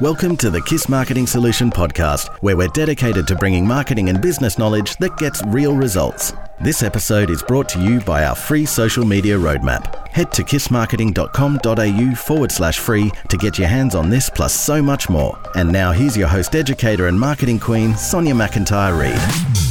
Welcome to the KISS Marketing Solution podcast, where we're dedicated to bringing marketing and business knowledge that gets real results. This episode is brought to you by our free social media roadmap. Head to kissmarketing.com.au forward slash free to get your hands on this plus so much more. And now here's your host, educator, and marketing queen, Sonia McIntyre Reid.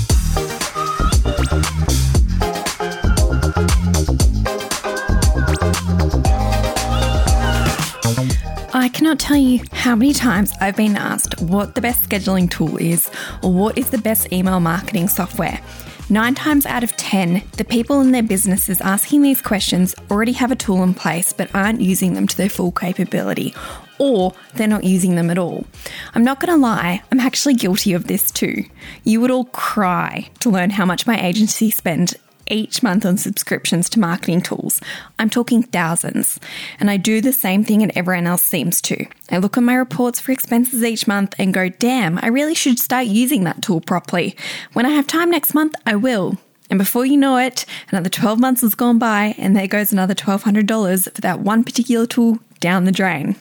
Cannot tell you how many times I've been asked what the best scheduling tool is or what is the best email marketing software. Nine times out of 10, the people in their businesses asking these questions already have a tool in place but aren't using them to their full capability, or they're not using them at all. I'm not to lie, I'm actually guilty of this too. You would all cry to learn how much my agency spend each month on subscriptions to marketing tools. I'm talking thousands. And I do the same thing, and everyone else seems to. I look at my reports for expenses each month and go, damn, I really should start using that tool properly. When I have time next month, I will. And before you know it, another 12 months has gone by, and there goes another $1,200 for that one particular tool down the drain.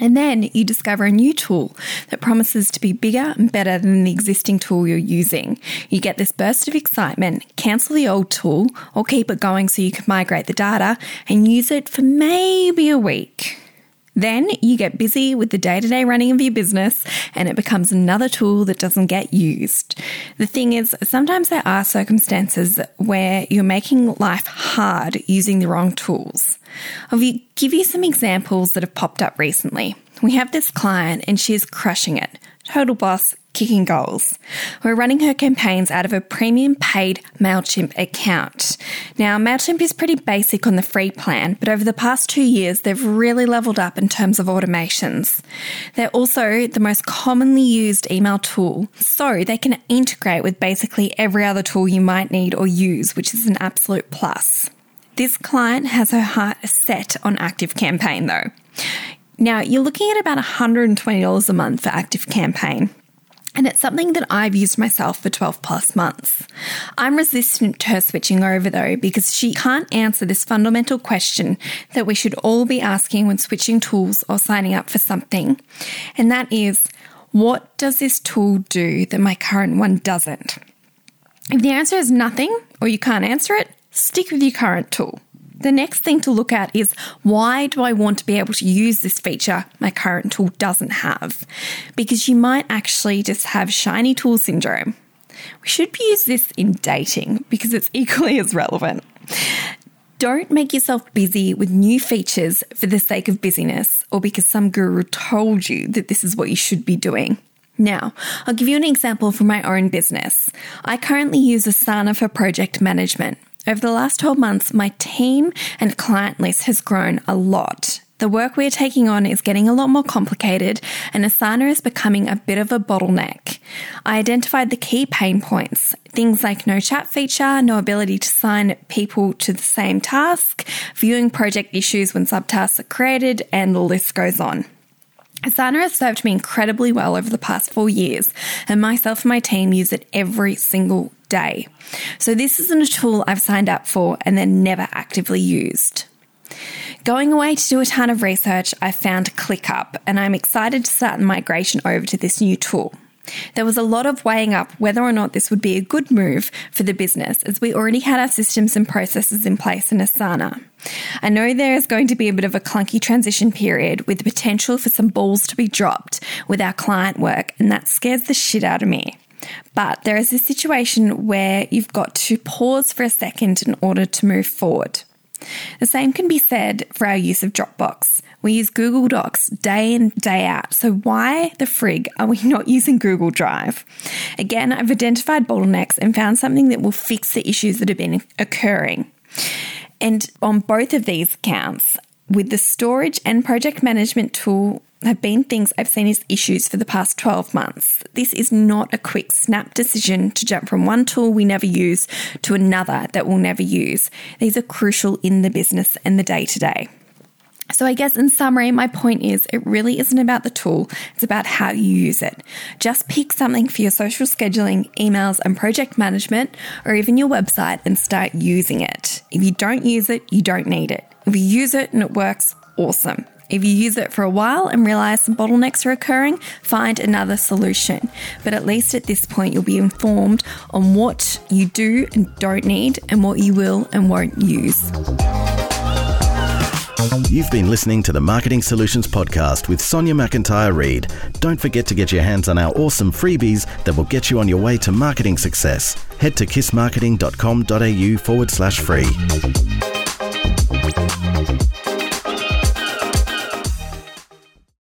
And then you discover a new tool that promises to be bigger and better than the existing tool you're using. You get this burst of excitement, cancel the old tool, or keep it going so you can migrate the data and use it for maybe a week. Then you get busy with the day to day running of your business and it becomes another tool that doesn't get used. The thing is, sometimes there are circumstances where you're making life hard using the wrong tools. I'll give you some examples that have popped up recently. We have this client and she's crushing it. Total boss, kicking goals. We're running her campaigns out of a premium paid MailChimp account. Now, MailChimp is pretty basic on the free plan, but over the past two years, they've really leveled up in terms of automations. They're also the most commonly used email tool, so they can integrate with basically every other tool you might need or use, which is an absolute plus. This client has her heart set on Active Campaign though. Now, you're looking at about $120 a month for Active Campaign. And it's something that I've used myself for 12 plus months. I'm resistant to her switching over though, because she can't answer this fundamental question that we should all be asking when switching tools or signing up for something. And that is, what does this tool do that my current one doesn't? If the answer is nothing, or you can't answer it, stick with your current tool. The next thing to look at is why do I want to be able to use this feature my current tool doesn't have? Because you might actually just have shiny tool syndrome. We should use this in dating because it's equally as relevant. Don't make yourself busy with new features for the sake of busyness or because some guru told you that this is what you should be doing. Now, I'll give you an example from my own business. I currently use Asana for project management. Over the last 12 months, my team and client list has grown a lot. The work we're taking on is getting a lot more complicated, and Asana is becoming a bit of a bottleneck. I identified the key pain points things like no chat feature, no ability to sign people to the same task, viewing project issues when subtasks are created, and the list goes on. Asana has served me incredibly well over the past four years, and myself and my team use it every single day. So, this isn't a tool I've signed up for and then never actively used. Going away to do a ton of research, I found ClickUp, and I'm excited to start the migration over to this new tool. There was a lot of weighing up whether or not this would be a good move for the business, as we already had our systems and processes in place in Asana. I know there is going to be a bit of a clunky transition period with the potential for some balls to be dropped with our client work, and that scares the shit out of me. But there is a situation where you've got to pause for a second in order to move forward. The same can be said for our use of Dropbox. We use Google Docs day in, day out, so why the frig are we not using Google Drive? Again, I've identified bottlenecks and found something that will fix the issues that have been occurring. And on both of these accounts, with the storage and project management tool have been things I've seen as issues for the past 12 months. This is not a quick snap decision to jump from one tool we never use to another that we'll never use. These are crucial in the business and the day to day. So, I guess in summary, my point is it really isn't about the tool, it's about how you use it. Just pick something for your social scheduling, emails, and project management, or even your website and start using it. If you don't use it, you don't need it. If you use it and it works, awesome. If you use it for a while and realize some bottlenecks are occurring, find another solution. But at least at this point, you'll be informed on what you do and don't need and what you will and won't use. You've been listening to the Marketing Solutions Podcast with Sonia McIntyre Reid. Don't forget to get your hands on our awesome freebies that will get you on your way to marketing success. Head to kissmarketing.com.au forward slash free.